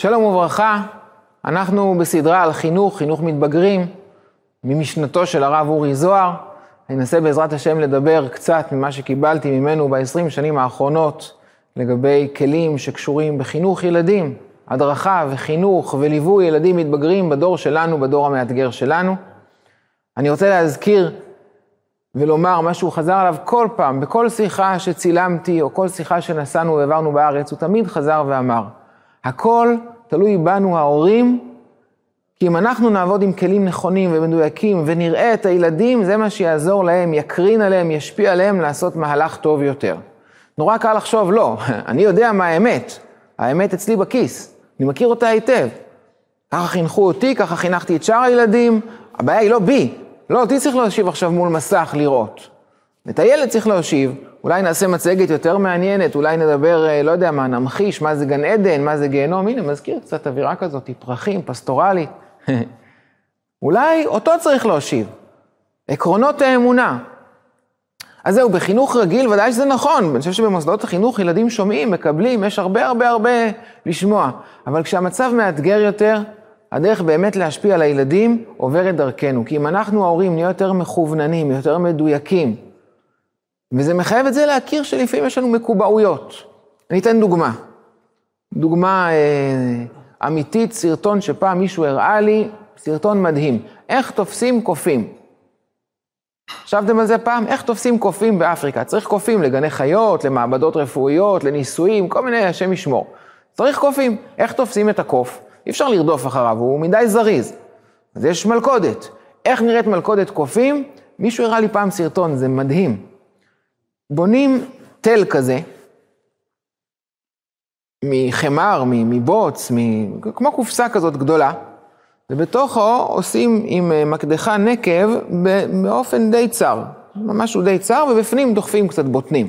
שלום וברכה, אנחנו בסדרה על חינוך, חינוך מתבגרים, ממשנתו של הרב אורי זוהר. אני אנסה בעזרת השם לדבר קצת ממה שקיבלתי ממנו ב-20 שנים האחרונות לגבי כלים שקשורים בחינוך ילדים, הדרכה וחינוך וליווי ילדים מתבגרים בדור שלנו, בדור המאתגר שלנו. אני רוצה להזכיר ולומר מה שהוא חזר עליו כל פעם, בכל שיחה שצילמתי או כל שיחה שנסענו והעברנו בארץ, הוא תמיד חזר ואמר, הכל תלוי בנו ההורים, כי אם אנחנו נעבוד עם כלים נכונים ומדויקים ונראה את הילדים, זה מה שיעזור להם, יקרין עליהם, ישפיע עליהם לעשות מהלך טוב יותר. נורא קל לחשוב, לא, אני יודע מה האמת, האמת אצלי בכיס, אני מכיר אותה היטב. ככה חינכו אותי, ככה חינכתי את שאר הילדים, הבעיה היא לא בי, לא אותי צריך להושיב עכשיו מול מסך לראות. את הילד צריך להושיב, אולי נעשה מצגת יותר מעניינת, אולי נדבר, אה, לא יודע מה, נמחיש, מה זה גן עדן, מה זה גיהנום, הנה, מזכיר קצת אווירה כזאת, פרחים, פסטורלית. אולי אותו צריך להושיב. עקרונות האמונה. אז זהו, בחינוך רגיל ודאי שזה נכון, אני חושב שבמוסדות החינוך ילדים שומעים, מקבלים, יש הרבה הרבה הרבה לשמוע. אבל כשהמצב מאתגר יותר, הדרך באמת להשפיע על הילדים עוברת דרכנו. כי אם אנחנו ההורים נהיה יותר מכווננים, יותר מדויקים, וזה מחייב את זה להכיר שלפעמים יש לנו מקובעויות. אני אתן דוגמה. דוגמה אה, אמיתית, סרטון שפעם מישהו הראה לי, סרטון מדהים. איך תופסים קופים. חשבתם על זה פעם? איך תופסים קופים באפריקה? צריך קופים לגני חיות, למעבדות רפואיות, לניסויים, כל מיני, השם ישמור. צריך קופים. איך תופסים את הקוף? אי אפשר לרדוף אחריו, הוא מדי זריז. אז יש מלכודת. איך נראית מלכודת קופים? מישהו הראה לי פעם סרטון, זה מדהים. בונים תל כזה, מחמר, מבוץ, כמו קופסה כזאת גדולה, ובתוכו עושים עם אה, מקדחה נקב באופן די צר, משהו די צר, ובפנים דוחפים קצת בוטנים.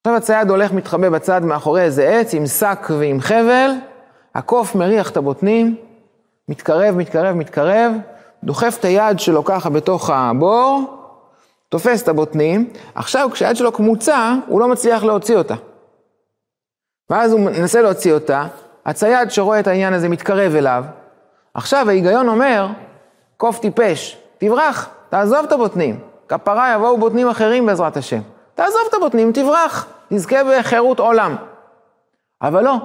עכשיו הצייד הולך, מתחבא בצד מאחורי איזה עץ עם שק ועם חבל, הקוף מריח את הבוטנים, מתקרב, מתקרב, מתקרב, דוחף את היד שלו ככה בתוך הבור, תופס את הבוטנים, עכשיו כשהיד שלו קמוצה, הוא לא מצליח להוציא אותה. ואז הוא מנסה להוציא אותה, הצייד שרואה את העניין הזה מתקרב אליו. עכשיו ההיגיון אומר, קוף טיפש, תברח, תעזוב את הבוטנים. כפרה יבואו בוטנים אחרים בעזרת השם. תעזוב את הבוטנים, תברח, תזכה בחירות עולם. אבל לא,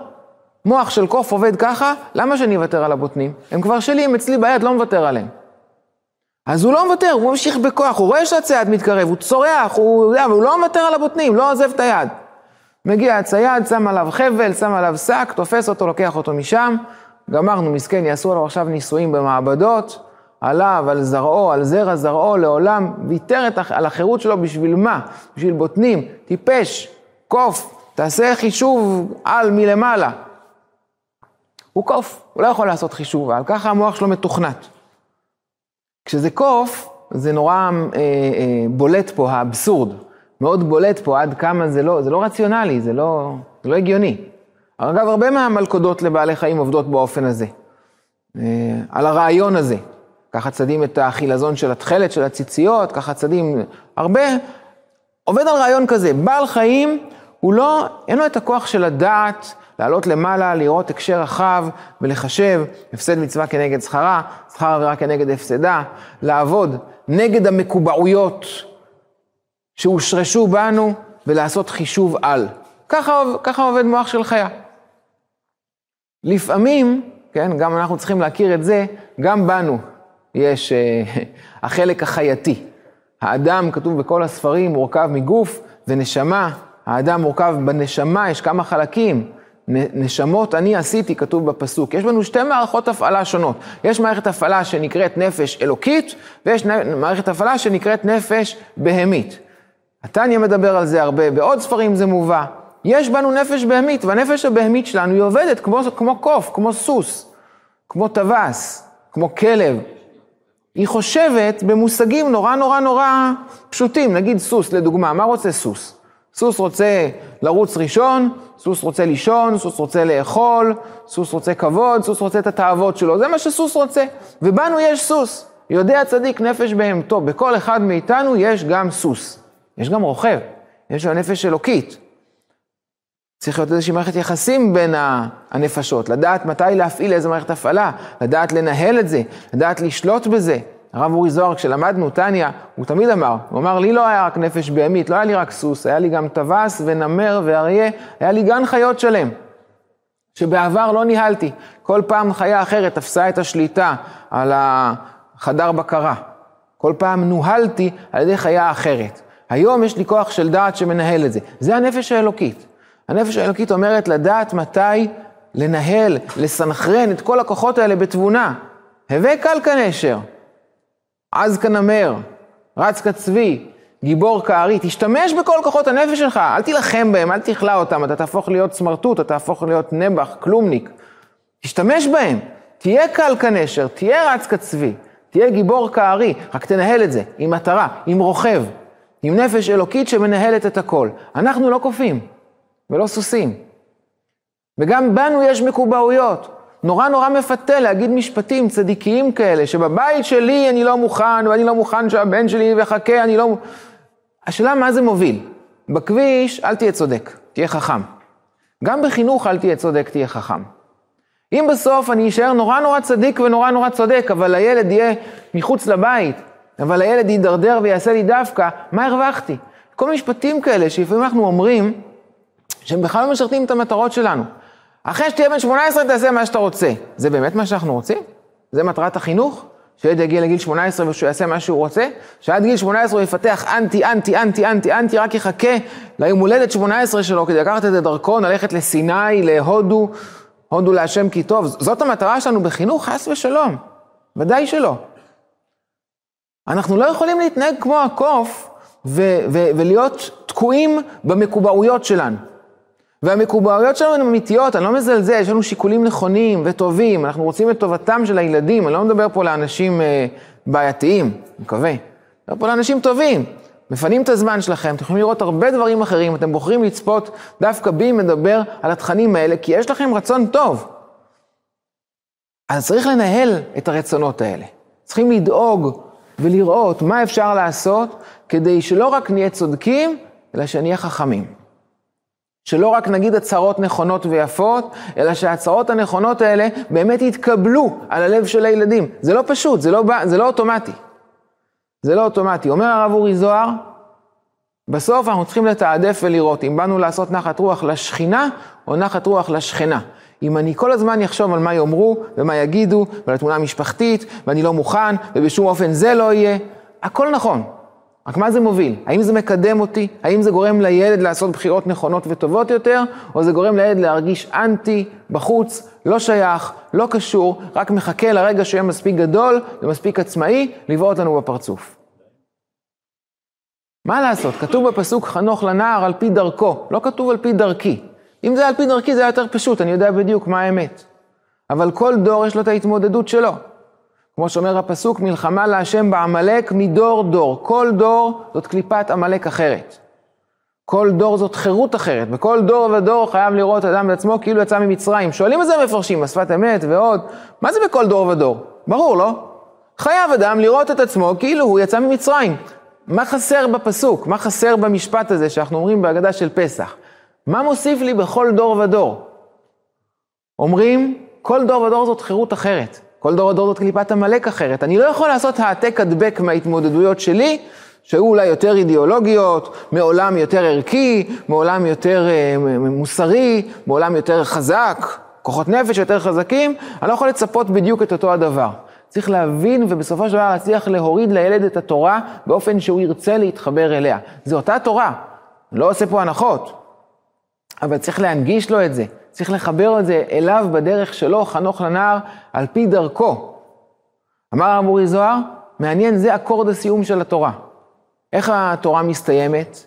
מוח של קוף עובד ככה, למה שאני אוותר על הבוטנים? הם כבר שלי, הם אצלי ביד, לא מוותר עליהם. אז הוא לא מוותר, הוא ממשיך בכוח, הוא רואה שהצייד מתקרב, הוא צורח, הוא יודע, הוא לא מוותר על הבוטנים, לא עוזב את היד. מגיע הצייד, שם עליו חבל, שם עליו שק, תופס אותו, לוקח אותו משם, גמרנו, מסכן, יעשו עליו עכשיו ניסויים במעבדות, עליו, על זרעו, על זרע זרעו, לעולם, ויתר על החירות שלו בשביל מה? בשביל בוטנים, טיפש, קוף, תעשה חישוב על מלמעלה. הוא קוף, הוא לא יכול לעשות חישוב, על ככה המוח שלו מתוכנת. כשזה קוף, זה נורא אה, אה, בולט פה, האבסורד. מאוד בולט פה עד כמה זה לא, זה לא רציונלי, זה לא, זה לא הגיוני. אגב, הרבה מהמלכודות לבעלי חיים עובדות באופן הזה. אה, על הרעיון הזה. ככה צדים את החילזון של התכלת, של הציציות, ככה צדים הרבה. עובד על רעיון כזה, בעל חיים, הוא לא, אין לו את הכוח של הדעת לעלות למעלה, לראות הקשר רחב ולחשב הפסד מצווה כנגד שכרה, שכר עבירה כנגד הפסדה, לעבוד נגד המקובעויות שהושרשו בנו ולעשות חישוב על. ככה, ככה עובד מוח של חיה. לפעמים, כן, גם אנחנו צריכים להכיר את זה, גם בנו יש uh, החלק החייתי. האדם, כתוב בכל הספרים, מורכב מגוף ונשמה. האדם מורכב בנשמה, יש כמה חלקים. נשמות אני עשיתי, כתוב בפסוק. יש לנו שתי מערכות הפעלה שונות. יש מערכת הפעלה שנקראת נפש אלוקית, ויש מערכת הפעלה שנקראת נפש בהמית. התניא מדבר על זה הרבה, בעוד ספרים זה מובא. יש בנו נפש בהמית, והנפש הבהמית שלנו היא עובדת כמו, כמו קוף, כמו סוס, כמו טווס, כמו כלב. היא חושבת במושגים נורא נורא נורא פשוטים, נגיד סוס לדוגמה, מה רוצה סוס? סוס רוצה לרוץ ראשון, סוס רוצה לישון, סוס רוצה לאכול, סוס רוצה כבוד, סוס רוצה את התאוות שלו, זה מה שסוס רוצה. ובנו יש סוס. יודע צדיק נפש בהמתו, בכל אחד מאיתנו יש גם סוס. יש גם רוכב, יש לו נפש אלוקית. צריך להיות איזושהי מערכת יחסים בין הנפשות, לדעת מתי להפעיל איזה מערכת הפעלה, לדעת לנהל את זה, לדעת לשלוט בזה. הרב אורי זוהר, כשלמדנו טניה, הוא תמיד אמר, הוא אמר, לי לא היה רק נפש בהמית, לא היה לי רק סוס, היה לי גם טווס ונמר ואריה, היה לי גן חיות שלם, שבעבר לא ניהלתי. כל פעם חיה אחרת תפסה את השליטה על החדר בקרה. כל פעם נוהלתי על ידי חיה אחרת. היום יש לי כוח של דעת שמנהל את זה. זה הנפש האלוקית. הנפש האלוקית אומרת לדעת מתי לנהל, לסנכרן את כל הכוחות האלה בתבונה. הווה קל כנשר, עז כנמר, רץ כצבי, גיבור כארי, תשתמש בכל כוחות הנפש שלך, אל תילחם בהם, אל תכלא אותם, אתה תהפוך להיות סמרטוט, אתה תהפוך להיות נבח, כלומניק. תשתמש בהם, תהיה קל כנשר, תהיה רץ כצבי, תהיה גיבור כארי, רק תנהל את זה, עם מטרה, עם רוכב, עם נפש אלוקית שמנהלת את הכל. אנחנו לא קופים ולא סוסים. וגם בנו יש מקובעויות. נורא נורא מפתה להגיד משפטים צדיקיים כאלה, שבבית שלי אני לא מוכן, ואני לא מוכן שהבן שלי יחכה, אני לא... השאלה מה זה מוביל. בכביש אל תהיה צודק, תהיה חכם. גם בחינוך אל תהיה צודק, תהיה חכם. אם בסוף אני אשאר נורא נורא צדיק ונורא נורא צודק, אבל הילד יהיה מחוץ לבית, אבל הילד יידרדר ויעשה לי דווקא, מה הרווחתי? כל מיני משפטים כאלה שלפעמים אנחנו אומרים, שהם בכלל לא משרתים את המטרות שלנו. אחרי שתהיה בן 18 תעשה מה שאתה רוצה. זה באמת מה שאנחנו רוצים? זה מטרת החינוך? שילד יגיע לגיל 18 ושהוא יעשה מה שהוא רוצה? שעד גיל 18 הוא יפתח אנטי, אנטי, אנטי, אנטי, אנטי, רק יחכה ליום הולדת 18 שלו כדי לקחת את הדרכון, ללכת לסיני, להודו, הודו להשם כי טוב. זאת המטרה שלנו בחינוך, חס ושלום. ודאי שלא. אנחנו לא יכולים להתנהג כמו הקוף ו- ו- ולהיות תקועים במקובעויות שלנו. והמקובעויות שלנו הן אמיתיות, אני לא מזלזל, יש לנו שיקולים נכונים וטובים, אנחנו רוצים את טובתם של הילדים, אני לא מדבר פה לאנשים אה, בעייתיים, אני מקווה. מדבר פה לאנשים טובים. מפנים את הזמן שלכם, אתם יכולים לראות הרבה דברים אחרים, אתם בוחרים לצפות דווקא בי מדבר על התכנים האלה, כי יש לכם רצון טוב. אז צריך לנהל את הרצונות האלה. צריכים לדאוג ולראות מה אפשר לעשות כדי שלא רק נהיה צודקים, אלא שנהיה חכמים. שלא רק נגיד הצהרות נכונות ויפות, אלא שההצהרות הנכונות האלה באמת יתקבלו על הלב של הילדים. זה לא פשוט, זה לא, זה לא אוטומטי. זה לא אוטומטי. אומר הרב אורי זוהר, בסוף אנחנו צריכים לתעדף ולראות אם באנו לעשות נחת רוח לשכינה או נחת רוח לשכנה. אם אני כל הזמן אחשוב על מה יאמרו ומה יגידו ועל התמונה המשפחתית ואני לא מוכן ובשום אופן זה לא יהיה, הכל נכון. רק מה זה מוביל? האם זה מקדם אותי? האם זה גורם לילד לעשות בחירות נכונות וטובות יותר? או זה גורם לילד להרגיש אנטי, בחוץ, לא שייך, לא קשור, רק מחכה לרגע שיהיה מספיק גדול ומספיק עצמאי לבעוט לנו בפרצוף. מה לעשות? כתוב בפסוק חנוך לנער על פי דרכו, לא כתוב על פי דרכי. אם זה על פי דרכי זה היה יותר פשוט, אני יודע בדיוק מה האמת. אבל כל דור יש לו את ההתמודדות שלו. כמו שאומר הפסוק, מלחמה להשם בעמלק מדור דור. כל דור זאת קליפת עמלק אחרת. כל דור זאת חירות אחרת. בכל דור ודור חייב לראות אדם בעצמו כאילו יצא ממצרים. שואלים את זה המפרשים, השפת אמת ועוד. מה זה בכל דור ודור? ברור, לא? חייב אדם לראות את עצמו כאילו הוא יצא ממצרים. מה חסר בפסוק? מה חסר במשפט הזה שאנחנו אומרים בהגדה של פסח? מה מוסיף לי בכל דור ודור? אומרים, כל דור ודור זאת חירות אחרת. כל דור ודור זאת קליפת עמלק אחרת. אני לא יכול לעשות העתק הדבק מההתמודדויות שלי, שהיו אולי יותר אידיאולוגיות, מעולם יותר ערכי, מעולם יותר אה, מוסרי, מעולם יותר חזק, כוחות נפש יותר חזקים, אני לא יכול לצפות בדיוק את אותו הדבר. צריך להבין ובסופו של דבר להצליח להוריד לילד את התורה באופן שהוא ירצה להתחבר אליה. זו אותה תורה, לא עושה פה הנחות, אבל צריך להנגיש לו את זה. צריך לחבר את זה אליו בדרך שלו, חנוך לנער, על פי דרכו. אמר הרב אורי זוהר, מעניין, זה אקורד הסיום של התורה. איך התורה מסתיימת?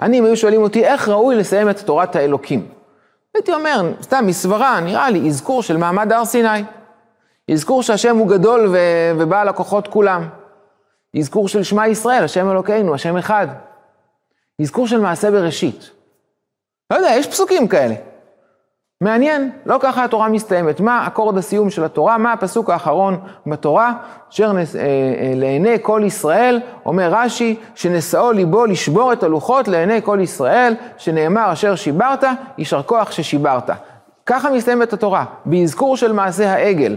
אני, אם היו שואלים אותי, איך ראוי לסיים את תורת האלוקים? הייתי אומר, סתם מסברה, נראה לי, אזכור של מעמד הר סיני. אזכור שהשם הוא גדול ו... ובעל הכוחות כולם. אזכור של שמע ישראל, השם אלוקינו, השם אחד. אזכור של מעשה בראשית. לא יודע, יש פסוקים כאלה. מעניין, לא ככה התורה מסתיימת. מה אקורד הסיום של התורה? מה הפסוק האחרון בתורה? אשר אה, אה, לעיני כל ישראל, אומר רש"י, שנשאו ליבו לשבור את הלוחות לעיני כל ישראל, שנאמר אשר שיברת, יישר כוח ששיברת. ככה מסתיימת התורה, באזכור של מעשה העגל.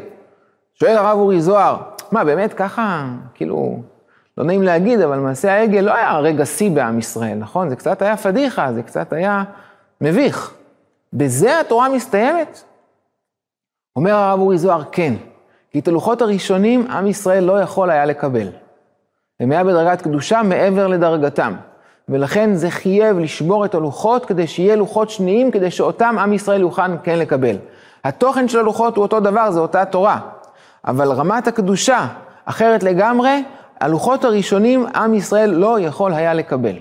שואל הרב אורי זוהר, מה באמת ככה, כאילו, לא נעים להגיד, אבל מעשה העגל לא היה רגע שיא בעם ישראל, נכון? זה קצת היה פדיחה, זה קצת היה מביך. בזה התורה מסתיימת? אומר הרב אורי זוהר, כן, כי את הלוחות הראשונים עם ישראל לא יכול היה לקבל. הם היה בדרגת קדושה מעבר לדרגתם, ולכן זה חייב לשבור את הלוחות כדי שיהיה לוחות שניים, כדי שאותם עם ישראל יוכל כן לקבל. התוכן של הלוחות הוא אותו דבר, זה אותה תורה, אבל רמת הקדושה אחרת לגמרי, הלוחות הראשונים עם ישראל לא יכול היה לקבל.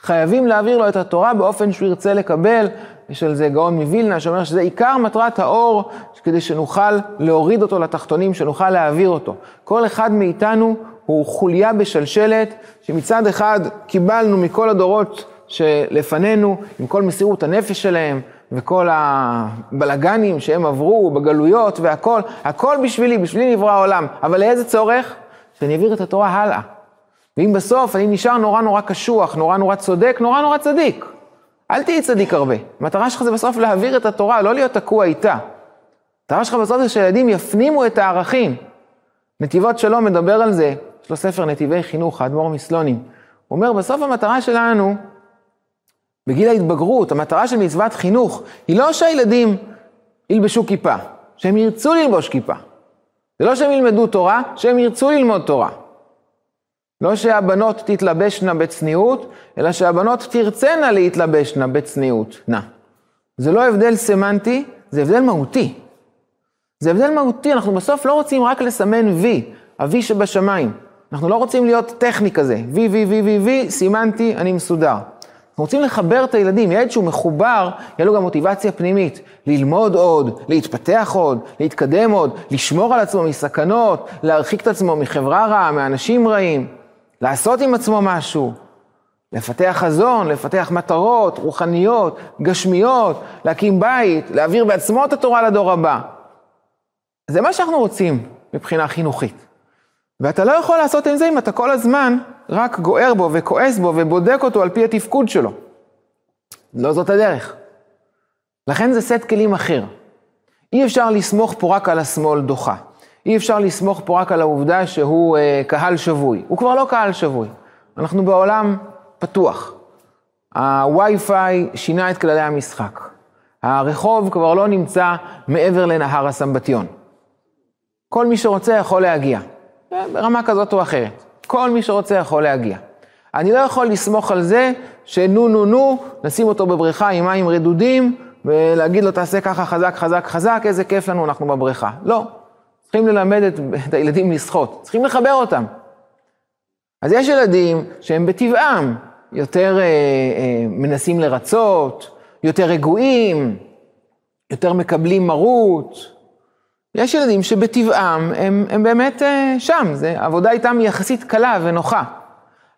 חייבים להעביר לו את התורה באופן שהוא ירצה לקבל, יש על זה גאון מווילנה שאומר שזה עיקר מטרת האור, כדי שנוכל להוריד אותו לתחתונים, שנוכל להעביר אותו. כל אחד מאיתנו הוא חוליה בשלשלת, שמצד אחד קיבלנו מכל הדורות שלפנינו, עם כל מסירות הנפש שלהם, וכל הבלגנים שהם עברו בגלויות והכל, הכל בשבילי, בשבילי נברא העולם. אבל לאיזה צורך? שאני אעביר את התורה הלאה. ואם בסוף אני נשאר נורא נורא קשוח, נורא נורא צודק, נורא נורא צדיק. אל תהיי צדיק הרבה. המטרה שלך זה בסוף להעביר את התורה, לא להיות תקוע איתה. המטרה שלך בסוף זה שהילדים יפנימו את הערכים. נתיבות שלום מדבר על זה, יש לו ספר נתיבי חינוך, האדמו"ר מסלונים. הוא אומר, בסוף המטרה שלנו, בגיל ההתבגרות, המטרה של מצוות חינוך, היא לא שהילדים ילבשו כיפה, שהם ירצו ללבוש כיפה. זה לא שהם ילמדו תורה, שהם ירצו ללמוד תורה. לא שהבנות תתלבשנה בצניעות, אלא שהבנות תרצנה להתלבשנה בצניעות. נא. זה לא הבדל סמנטי, זה הבדל מהותי. זה הבדל מהותי, אנחנו בסוף לא רוצים רק לסמן וי, ה-V שבשמיים. אנחנו לא רוצים להיות טכני כזה, וי, וי, וי, וי, וי, סימנתי, אני מסודר. אנחנו רוצים לחבר את הילדים, ילד שהוא מחובר, יהיה לו גם מוטיבציה פנימית, ללמוד עוד, להתפתח עוד, להתקדם עוד, לשמור על עצמו מסכנות, להרחיק את עצמו מחברה רעה, מאנשים רעים. לעשות עם עצמו משהו, לפתח חזון, לפתח מטרות רוחניות, גשמיות, להקים בית, להעביר בעצמו את התורה לדור הבא. זה מה שאנחנו רוצים מבחינה חינוכית. ואתה לא יכול לעשות עם זה אם אתה כל הזמן רק גוער בו וכועס בו ובודק אותו על פי התפקוד שלו. לא זאת הדרך. לכן זה סט כלים אחר. אי אפשר לסמוך פה רק על השמאל דוחה. אי אפשר לסמוך פה רק על העובדה שהוא אה, קהל שבוי. הוא כבר לא קהל שבוי. אנחנו בעולם פתוח. הווי-פיי שינה את כללי המשחק. הרחוב כבר לא נמצא מעבר לנהר הסמבטיון. כל מי שרוצה יכול להגיע, אה, ברמה כזאת או אחרת. כל מי שרוצה יכול להגיע. אני לא יכול לסמוך על זה שנו נו נו, נשים אותו בבריכה עם מים רדודים, ולהגיד לו תעשה ככה חזק חזק חזק, איזה כיף לנו, אנחנו בבריכה. לא, צריכים ללמד את, את הילדים לשחות, צריכים לחבר אותם. אז יש ילדים שהם בטבעם יותר אה, אה, מנסים לרצות, יותר רגועים, יותר מקבלים מרות. יש ילדים שבטבעם הם, הם באמת אה, שם, זה, עבודה איתם יחסית קלה ונוחה.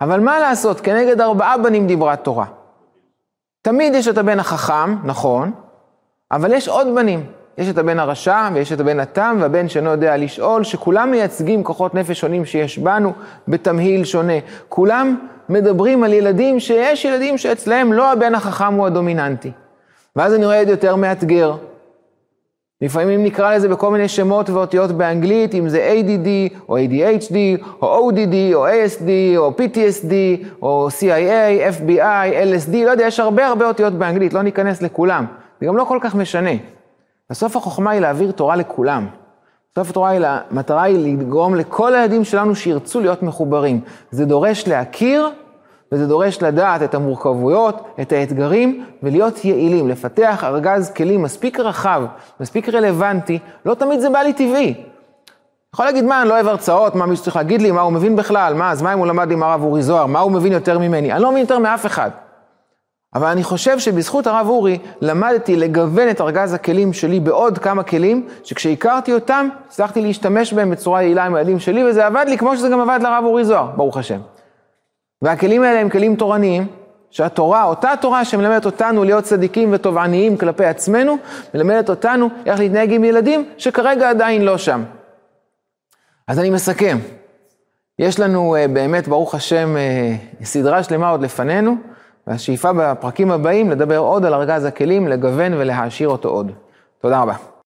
אבל מה לעשות, כנגד ארבעה בנים דיברה תורה. תמיד יש את הבן החכם, נכון, אבל יש עוד בנים. יש את הבן הרשע ויש את הבן התם והבן שאינו יודע לשאול, שכולם מייצגים כוחות נפש שונים שיש בנו בתמהיל שונה. כולם מדברים על ילדים שיש ילדים שאצלהם לא הבן החכם הוא הדומיננטי. ואז אני רואה את יותר מאתגר. לפעמים נקרא לזה בכל מיני שמות ואותיות באנגלית, אם זה ADD, או ADHD, או ODD, או ASD, או PTSD, או CIA, FBI, LSD, לא יודע, יש הרבה הרבה אותיות באנגלית, לא ניכנס לכולם. זה גם לא כל כך משנה. בסוף החוכמה היא להעביר תורה לכולם. בסוף התורה היא, המטרה היא לגרום לכל הילדים שלנו שירצו להיות מחוברים. זה דורש להכיר וזה דורש לדעת את המורכבויות, את האתגרים, ולהיות יעילים, לפתח ארגז כלים מספיק רחב, מספיק רלוונטי, לא תמיד זה בא לי טבעי. יכול להגיד, מה, אני לא אוהב הרצאות, מה מישהו צריך להגיד לי, מה הוא מבין בכלל, מה, אז מה אם הוא למד עם הרב אורי זוהר, מה הוא מבין יותר ממני? אני לא מבין יותר מאף אחד. אבל אני חושב שבזכות הרב אורי למדתי לגוון את ארגז הכלים שלי בעוד כמה כלים, שכשהכרתי אותם, הצלחתי להשתמש בהם בצורה יעילה עם הילדים שלי, וזה עבד לי כמו שזה גם עבד לרב אורי זוהר, ברוך השם. והכלים האלה הם כלים תורניים, שהתורה, אותה תורה שמלמדת אותנו להיות צדיקים ותובעניים כלפי עצמנו, מלמדת אותנו איך להתנהג עם ילדים שכרגע עדיין לא שם. אז אני מסכם. יש לנו באמת, ברוך השם, סדרה שלמה עוד לפנינו, והשאיפה בפרקים הבאים לדבר עוד על ארגז הכלים, לגוון ולהעשיר אותו עוד. תודה רבה.